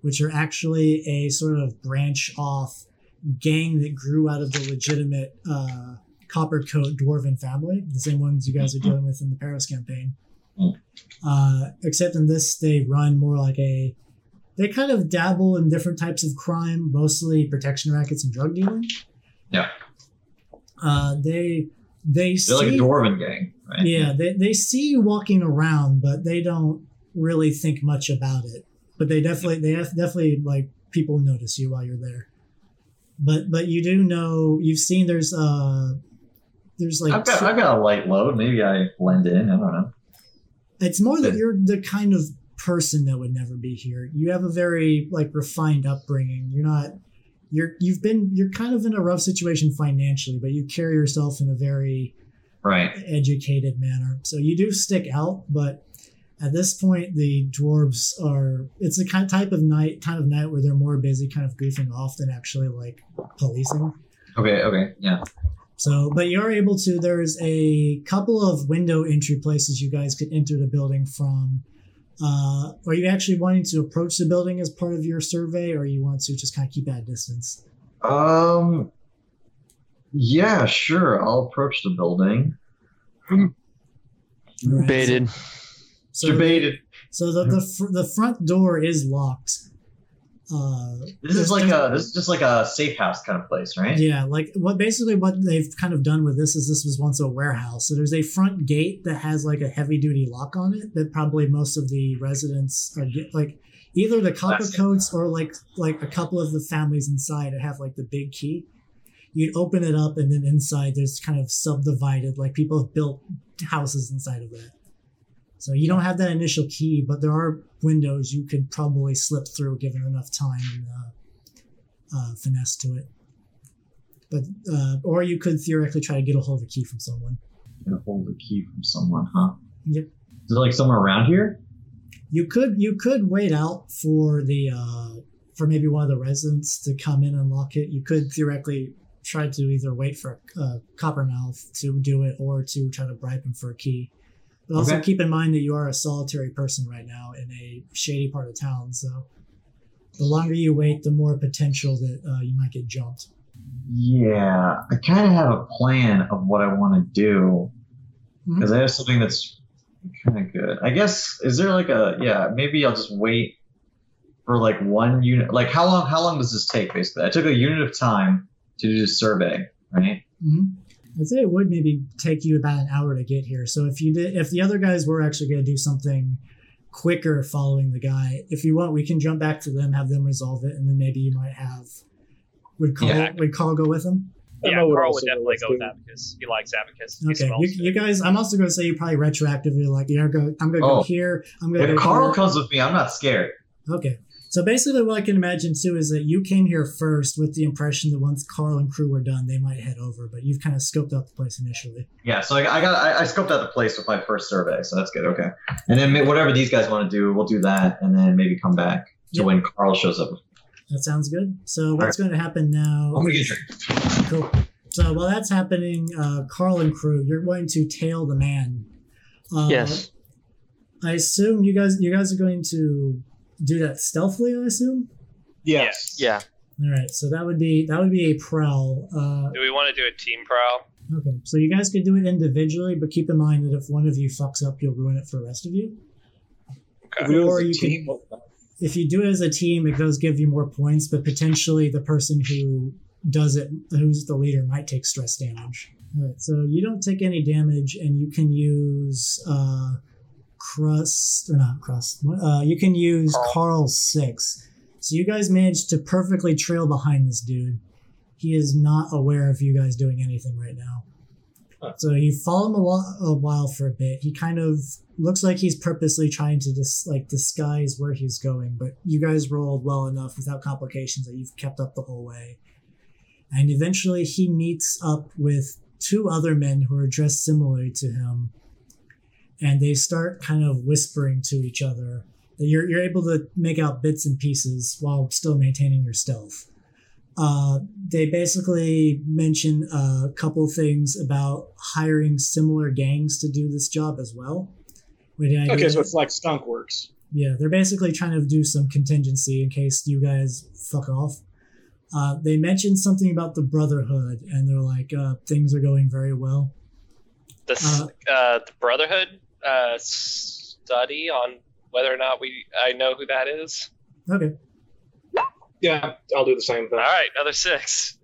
which are actually a sort of branch off gang that grew out of the legitimate uh, Coppercoat dwarven family, the same ones you guys are dealing with in the Paris campaign. Mm. Uh, except in this, they run more like a. They kind of dabble in different types of crime, mostly protection rackets and drug dealing. Yeah. Uh, they they They're see like a dwarven gang, right? yeah, they, they see you walking around, but they don't really think much about it. But they definitely they have definitely like people notice you while you're there. But but you do know you've seen there's uh there's like I've got I've got a light load. Maybe I blend in. I don't know. it's more that you're the kind of person that would never be here. You have a very like refined upbringing. You're not you're you've been you're kind of in a rough situation financially, but you carry yourself in a very Right. educated manner. So you do stick out, but at this point, the dwarves are. It's a kind of type of night, kind of night where they're more busy, kind of goofing off than actually like policing. Okay. Okay. Yeah. So, but you're able to. There's a couple of window entry places you guys could enter the building from. Uh, are you actually wanting to approach the building as part of your survey, or you want to just kind of keep at a distance? Um. Yeah. Sure. I'll approach the building. All right, Baited. So, Debated. so the the, fr- the front door is locked. Uh, This is like a this is just like a safe house kind of place, right? Yeah, like what basically what they've kind of done with this is this was once a warehouse. So there's a front gate that has like a heavy duty lock on it that probably most of the residents are like either the copper coats or like like a couple of the families inside that have like the big key. You'd open it up and then inside there's kind of subdivided like people have built houses inside of that. So you don't have that initial key, but there are windows you could probably slip through given enough time and uh, uh, finesse to it but uh, or you could theoretically try to get a hold of a key from someone. Gonna hold of the key from someone, huh? Yep. Is it like somewhere around here? You could you could wait out for the uh, for maybe one of the residents to come in and lock it. You could theoretically try to either wait for a, a Coppermouth to do it or to try to bribe him for a key. But also Okay. keep in mind that you are a solitary person right now in a shady part of town. So the longer you wait, the more potential that uh, you might get jumped. Yeah, I kind of have a plan of what I want to do because I have something that's kind of good. I guess is there like a yeah? Maybe I'll just wait for like one unit. Like how long? How long does this take? Basically, I took a unit of time to do this survey, right? hmm I'd say it would maybe take you about an hour to get here. So if you did, if the other guys were actually going to do something quicker following the guy, if you want, we can jump back to them, have them resolve it, and then maybe you might have. Would Carl Yeah. would Carl go with them? I Yeah, Carl would definitely go with too. Abacus. He likes Abacus. He Okay, you, you guys. I'm also going to say you probably retroactively like, yeah, go. I'm going to Oh. go here. I'm going to If go Carl here. comes with me, I'm not scared. Okay. So basically, what I can imagine too is that you came here first with the impression that once Carl and crew were done, they might head over, but you've kind of scoped out the place initially. Yeah, so I, I got I, I scoped out the place with my first survey, so that's good. Okay, and then whatever these guys want to do, we'll do that, and then maybe come back to Yep. when Carl shows up. That sounds good. So what's going to happen now? I'm gonna get a drink. Cool. So while that's happening, uh, Carl and crew, you're going to tail the man. Uh, yes. I assume you guys you guys are going to do that stealthily. I assume. Yes. Yeah. All right. So that would be that would be a prowl. Uh, Do we want to do a team prowl? okay. So you guys could do it individually, but keep in mind that if one of you fucks up, you'll ruin it for the rest of you. If we do it as Or you team, If you do it as a team, it does give you more points, but potentially the person who does it, who's the leader, might take stress damage. All right, so you don't take any damage, and you can use uh, crust or not crust. Uh, you can use Carl. Carl six. So you guys managed to perfectly trail behind this dude. He is not aware of you guys doing anything right now. Huh. So you follow him a, while, a while for a bit. He kind of looks like he's purposely trying to dis- like disguise where he's going, but you guys rolled well enough without complications that you've kept up the whole way. And eventually he meets up with two other men who are dressed similarly to him. And they start kind of whispering to each other. You're, you're able to make out bits and pieces while still maintaining your stealth. Uh, they basically mention a couple things about hiring similar gangs to do this job as well. With Okay, so that- it's like Skunk Works. yeah, they're basically trying to do some contingency in case you guys fuck off. Uh, they mentioned something about the Brotherhood, and they're like, uh, things are going very well. The Uh, uh, the Brotherhood uh, study on whether or not we I know who that is. Okay. Yeah, I'll do the same thing. All right, another six.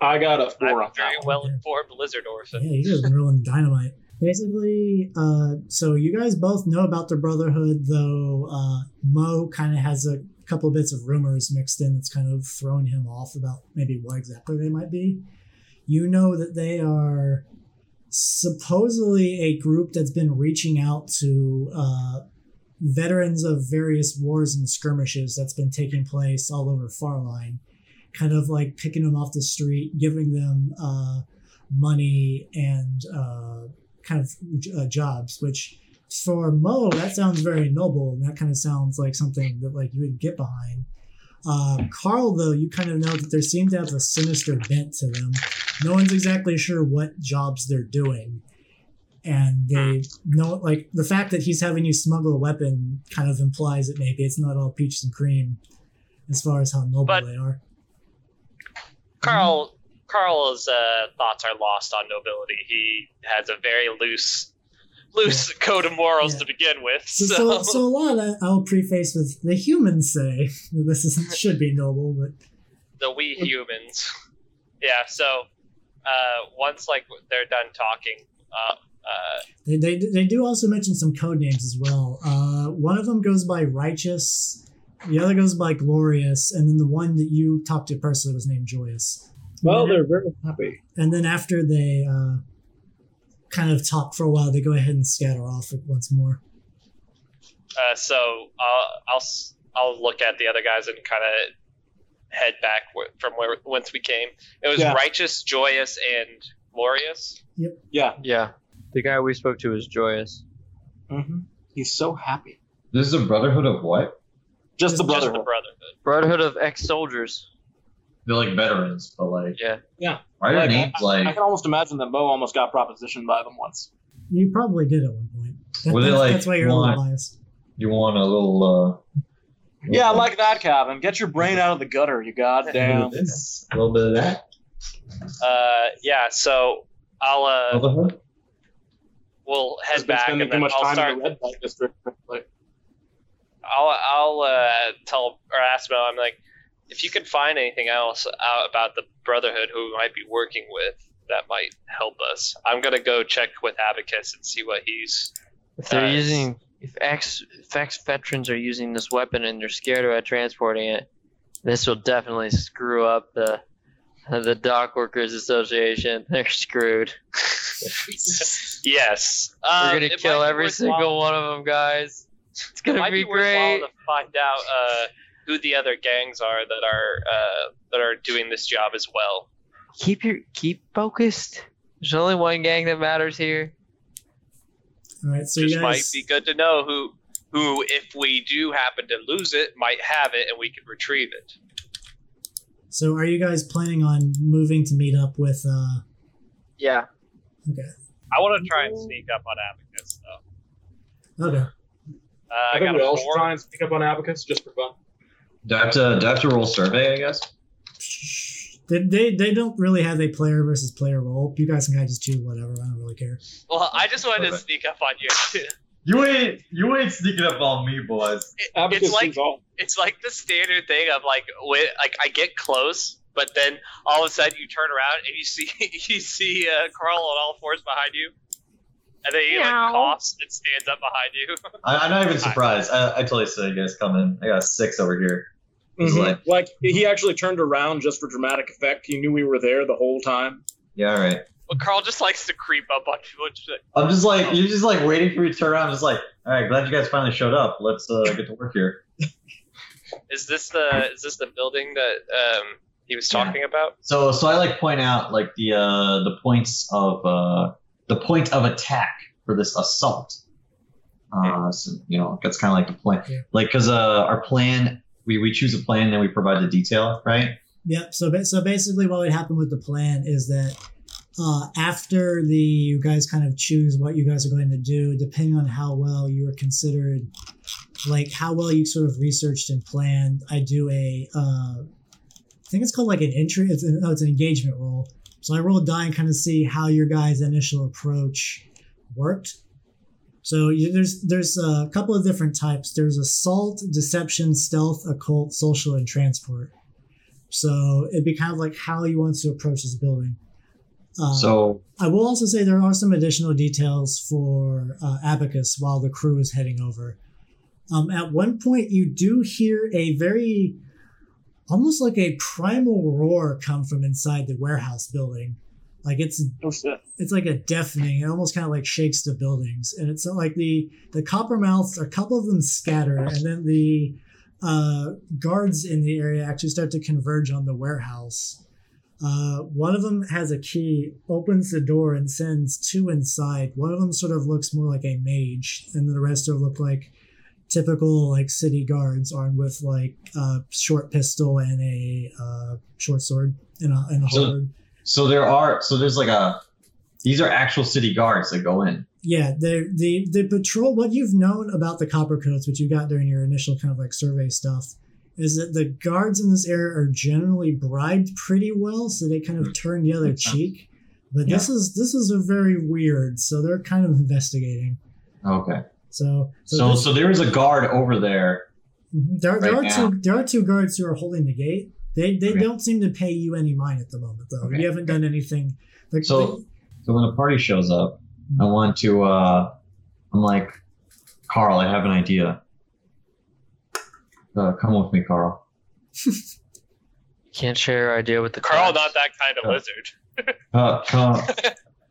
I got a I'm four on very well informed lizard orphan. Yeah, you guys been rolling dynamite. Basically, uh, so you guys both know about the Brotherhood, though uh, Mo kind of has a couple bits of rumors mixed in that's kind of throwing him off about maybe what exactly they might be. You know that they are supposedly a group that's been reaching out to uh, veterans of various wars and skirmishes that's been taking place all over Farline, kind of like picking them off the street, giving them uh, money and uh, kind of uh, jobs, which for Mo that sounds very noble, and that kind of sounds like something that like you would get behind. Uh, Carl, though, you kind of know that there seems to have a sinister bent to them. No one's exactly sure what jobs they're doing, and they know like the fact that he's having you smuggle a weapon kind of implies that maybe it's not all peaches and cream as far as how noble But- they are. Carl Carl's uh, thoughts are lost on nobility. He has a very loose loose code of morals Yeah. to begin with. So, So, so, so a lot of that I'll preface with the humans say this is, should be noble, but the we humans. Yeah. So uh, once like they're done talking, uh, uh, they, they, they do also mention some code names as well. Uh, one of them goes by Righteous, the other goes by Glorious, and then the one that you talked to personally was named Joyous. Well, and, then, they're very happy. and then after they uh, kind of talk for a while, they go ahead and scatter off once more. uh, so I'll I'll s- I'll look at the other guys and kind of head back from where whence we came. It was Yeah. righteous, joyous, and glorious. Yep. Yeah. Yeah. The guy we spoke to was joyous. Mm-hmm. He's so happy. This is a brotherhood of what? Just the Just Just the brotherhood. brotherhood. Brotherhood of ex-soldiers. They're like veterans, but like Yeah. Yeah. why are Like, names I, like I can almost imagine that Mo almost got propositioned by them once. You probably did at one point. That, Was it that's, like that's why you're a little biased. You want a little, uh, Yeah, I like that, Calvin. Get your brain out of the gutter, you a little goddamn. bit of this, a little bit of that. Uh, yeah. So I'll uh, Brotherhood? we'll Has head been back spending and too then much I'll time start. in the red light district. I'll I'll uh, tell or ask Mel. I'm like, if you can find anything else out about the Brotherhood who we might be working with that might help us, I'm gonna go check with Abacus and see what he's. If they're Nice. using, if ex, if ex veterans are using this weapon and they're scared about transporting it, this will definitely screw up the the Dock Workers Association. They're screwed. Yes, We're um, gonna it kill every single one of them, guys. It's It gonna might be be great. to find out uh, who the other gangs are that are uh, that are doing this job as well. Keep your keep focused. There's only one gang that matters here. All right, so Just you might be good to know who who, if we do happen to lose it, might have it and we can retrieve it. So are you guys planning on moving to meet up with? uh Yeah. Okay. I want to try and sneak up on Abacus though. Okay. Uh, I I, think got we a all should four. try and speak up on Abacus just for fun. Do I have to, do I have to roll survey, I guess? They, they they don't really have a player versus player role. You guys can kind of just choose whatever. I don't really care. Well, I just wanted to sneak up on you. You ain't, you ain't sneaking up on me, boys. It- it's like it's like the standard thing of like when like I get close, but then all of a sudden you turn around and you see you see uh, Carl on all fours behind you, and then he like Meow. coughs and stands up behind you. I, I'm not even surprised. I, I totally saw you guys coming. I got six over here. It's Mhm. like- Like he actually turned around just for dramatic effect. He knew we were there the whole time. Yeah, all right. But Carl just likes to creep up on people. just like, I'm just like, you're just like waiting for me to turn around. I'm just like, all right, glad you guys finally showed up. Let's uh, get to work here. Is this the is this the building that um he was Yeah. talking about? So, so I like point out like the uh, the points of uh, the point of attack for this assault. Uh, so, you know, that's kind of like the plan. Yeah. Like, cause uh, our plan, we we choose a plan, then we provide the detail, right? Yep. So so basically, what would happen with the plan is that uh, after the you guys kind of choose what you guys are going to do, depending on how well you are considered, like how well you sort of researched and planned. I do a, uh, I think it's called like an entry. It's an, oh, it's an engagement roll. So I roll die and kind of see how your guys' initial approach worked. So you, there's there's a couple of different types. There's assault, deception, stealth, occult, social, and transport. So it'd be kind of like how you want to approach this building. Uh, so, I will also say there are some additional details for uh, Abacus while the crew is heading over. Um, at one point, you do hear a very, almost like a primal roar come from inside the warehouse building. Like it's Oh shit. it's like a deafening. It almost kind of like shakes the buildings, and it's like the the Coppermouths. A couple of them scatter, and then the uh, guards in the area actually start to converge on the warehouse. Uh, one of them has a key, opens the door, and sends two inside. One of them sort of looks more like a mage, and the rest of them look like typical like city guards armed with like a short pistol and a uh, short sword and a, and a So- halberd. So there are, so there's like a, these are actual city guards that go in. Yeah, the the the patrol. What you've known about the Coppercoats, which you got during your initial kind of like survey stuff, is that the guards in this area are generally bribed pretty well, so they kind of turn the other cheek. But this is this is a very weird, so they're kind of investigating. Okay. So so, So, this- so there is a guard over there. Mhm. there, there right are now. two there are two guards who are holding the gate. They they Okay. don't seem to pay you any mind at the moment, though. Okay. You haven't done anything. Like, So, so when a party shows up, I want to, uh, I'm like, Carl, I have an idea. Uh, come with me, Carl. Can't share your idea with the Carl, class. not that kind of Oh. lizard. Uh, come.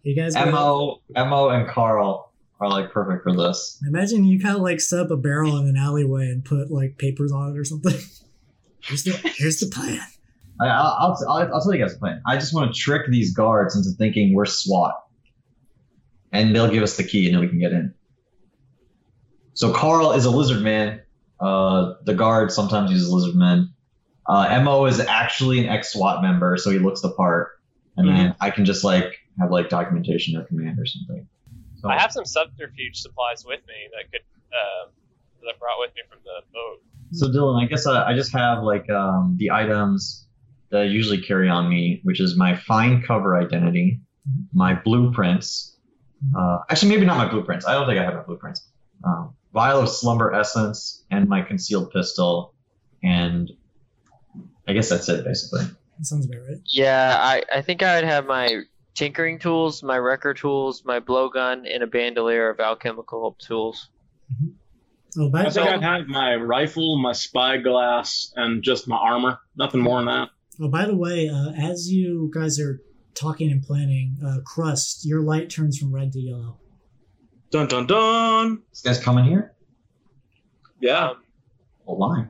you guys go- Mo, Mo, and Carl are like perfect for this. Imagine you kind of like set up a barrel in an alleyway and put like papers on it or something. Here's the here's the plan. I, I'll, I'll, I'll, I'll tell you guys the plan. I just want to trick these guards into thinking we're SWAT, and they'll give us the key, and then we can get in. So Carl is a lizard man. Uh, the guard sometimes uses lizard men. Uh, Mo is actually an ex SWAT member, so he looks the part, and then I can just like have like documentation or command or something. So, I have some subterfuge supplies with me that could uh, that I brought with me from the boat. So Dylan, I guess uh, I just have like um, the items that I usually carry on me, which is my fine cover identity, my blueprints. Uh, actually, maybe not my blueprints. I don't think I have my blueprints. Um, vial of slumber essence and my concealed pistol, and I guess that's it basically. That sounds about right. Yeah, I, I think I would have my tinkering tools, my wrecker tools, my blowgun, and a bandolier of alchemical tools. Oh, by I think I'd have my rifle, my spyglass, and just my armor. Nothing more than that. oh, by the way, uh, as you guys are talking and planning, uh, Crust, your light turns from red to yellow. Dun dun dun. This guy's coming here. Yeah. Um, Oh, why?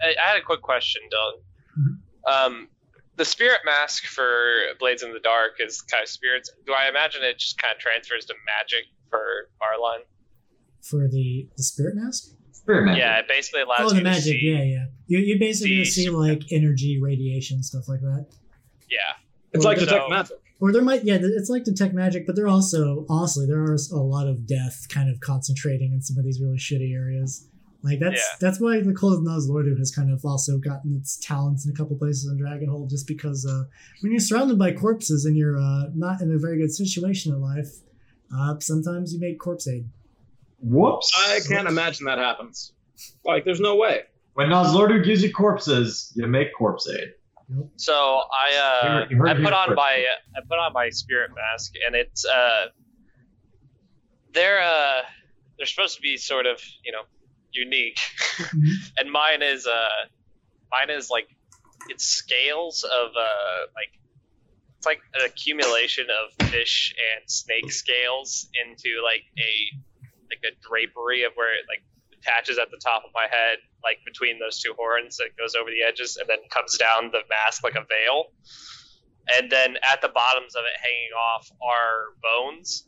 I, I had a quick question, Dylan. Um, the spirit mask for Blades in the Dark is kind of spirits. Do I imagine it just kind of transfers to magic for Arline? For the, the spirit mask? Spirit. Yeah, it basically allows Oh, you the to magic. see. Yeah, yeah. You, you basically see see like energy, radiation, stuff like that. Yeah. It's Or like detect So- magic. Or there might, yeah, it's like detect magic, but there also, honestly, there are a lot of death kind of concentrating in some of these really shitty areas. Like that's Yeah. that's why the Cold of Nozlordu has kind of also gotten its talents in a couple places in Dragonhold, just because uh, when you're surrounded by corpses and you're uh, not in a very good situation in life, uh, sometimes you make corpse aid. Whoops. I can't imagine that happens. Like, there's no way. When Nozlordu gives you corpses, you make corpse aid. So I You uh, heard- you heard I put on first. my I put on my spirit mask, and it's uh, they're uh, they're supposed to be sort of you know unique, Mhm. and mine is uh, mine is like it's scales of uh, like it's like an accumulation of fish and snake scales into like a like a drapery of where it like attaches at the top of my head, like between those two horns that goes over the edges and then comes down the mask like a veil. And then at the bottoms of it hanging off are bones,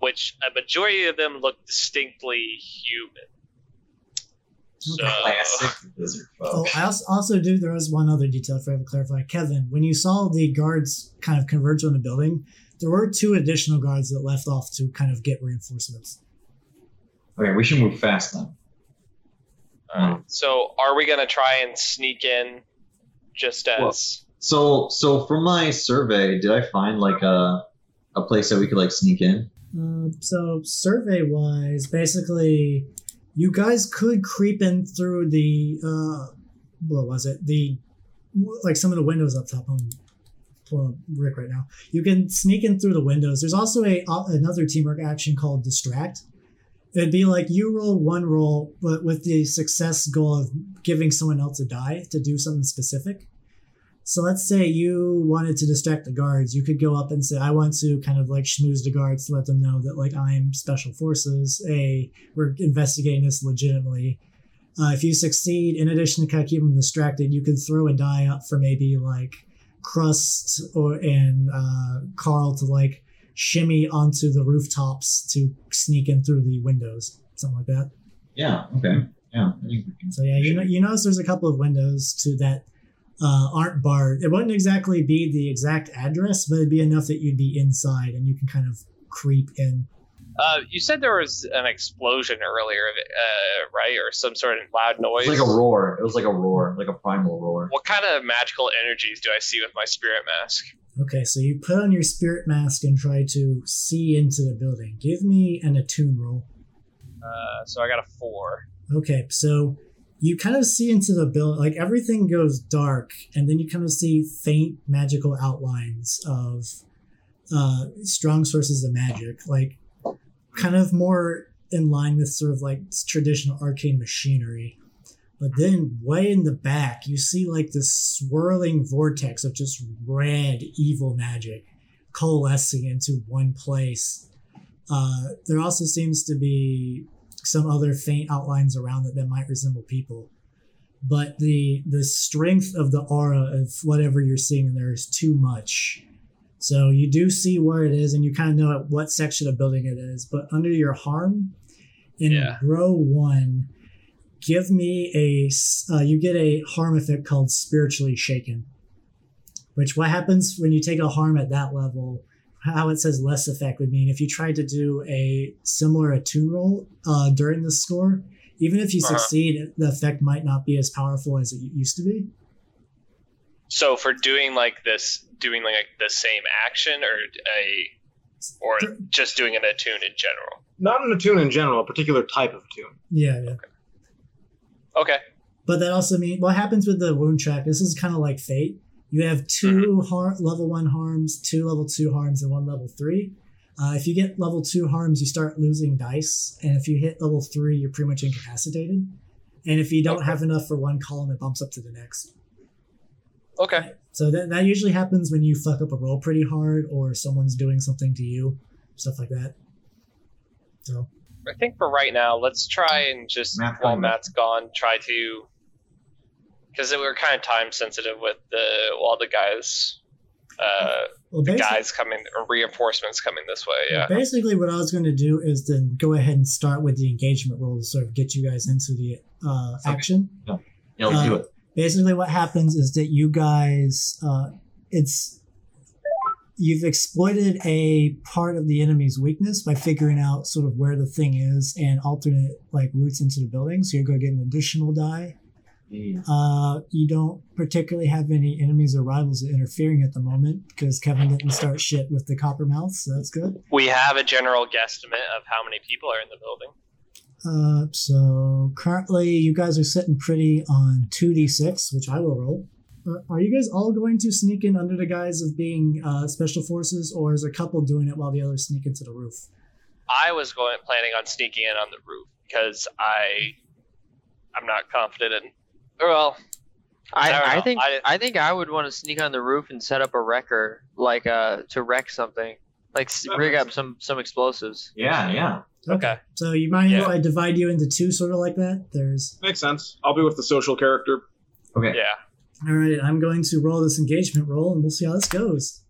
which a majority of them look distinctly human. So Classic lizard Oh. I also, also do. There was one other detail for I have to clarify. Kevin, when you saw the guards kind of converge on the building, there were two additional guards that left off to kind of get reinforcements. Okay, we should move fast then. uh, so are we gonna try and sneak in just as Well- So, so from my survey, did I find like a a place that we could like sneak in? Uh, so survey wise, basically, you guys could creep in through the uh, what was it? The like some of the windows up top. I'm pulling Rick right now. You can sneak in through the windows. There's also a uh, another teamwork action called distract. It'd be like you roll one roll, but with the success goal of giving someone else a die to do something specific. So let's say you wanted to distract the guards. You could go up and say, I want to kind of like schmooze the guards to let them know that like I'm special forces. A, we're investigating this legitimately. Uh, if you succeed, in addition to kind of keep them distracted, you could throw a die up for maybe like Crust or and uh, Carl to like shimmy onto the rooftops to sneak in through the windows, something like that. Yeah. Okay. Yeah. I think we can. So yeah, you know, you notice there's a couple of windows to that uh, aren't barred. It wouldn't exactly be the exact address, but it'd be enough that you'd be inside and you can kind of creep in. Uh, you said there was an explosion earlier, uh, right, or some sort of loud It noise. was like a roar. It was like a roar, like a primal roar. what kind of magical energies do I see with my spirit mask? Okay, so you put on your spirit mask and try to see into the building. Give me an attune roll. Uh, so I got a four. Okay, so you kind of see into the building, like everything goes dark, and then you kind of see faint magical outlines of uh, strong sources of magic, like kind of more in line with sort of like traditional arcane machinery. But then, way in the back, you see like this swirling vortex of just red evil magic coalescing into one place. Uh, there also seems to be some other faint outlines around it that might resemble people. But the the strength of the aura of whatever you're seeing in there is too much. So you do see where it is, and you kind of know at what section of building it is. But under your harm, in Yeah. row one, give me a uh, you get a harm effect called spiritually shaken. Which what happens when you take a harm at that level? how it says less effect would mean if you tried to do a similar attune roll uh, during the score, even if you Uh-huh. succeed, the effect might not be as powerful as it used to be. So for doing like this, doing like the same action, or a, or just doing an attune in general. Not an attune in general, a particular type of attune. Yeah, yeah. Okay. But that also means what happens with the wound track. This is kind of like fate. You have 2 har- level one harms, two level two harms, and one level three. Uh, if you get level two harms, you start losing dice, and if you hit level three, you're pretty much incapacitated. And if you don't Okay. have enough for one column, it bumps up to the next. Okay. So that, that usually happens when you fuck up a roll pretty hard, or someone's doing something to you, stuff like that. So I think for right now, let's try and just Matt's while. Matt's gone, try to because we're kind of time sensitive with the while the guys, uh, well, the guys coming or reinforcements coming this way. Yeah. Basically, what I was going to do is then go ahead and start with the engagement roll to sort of get you guys into the uh, Okay. action. Yeah, let's do Uh, it. Basically, what happens is that you guys, uh, it's you've exploited a part of the enemy's weakness by figuring out sort of where the thing is and alternate like routes into the building. So you're going to get an additional die. Yeah. Uh, you don't particularly have any enemies or rivals interfering at the moment because Kevin didn't start shit with the Coppermouth, so that's good. We have a general guesstimate of how many people are in the building. Uh, so currently you guys are sitting pretty on 2d6, which I will roll. Uh, are you guys all going to sneak in under the guise of being uh, special forces, or is a couple doing it while the others sneak into the roof? I was going planning on sneaking in on the roof because I I'm not confident in. Well, I I, I think I- I, think I would want to sneak on the roof and set up a wrecker, like uh, to wreck something, like rig up some some explosives. Yeah, yeah. Okay. So you mind if I divide you into two, sort of like that? There's. Makes sense. I'll be with the social character. Okay. yeah. All right, I'm going to roll this engagement roll, and we'll see how this goes.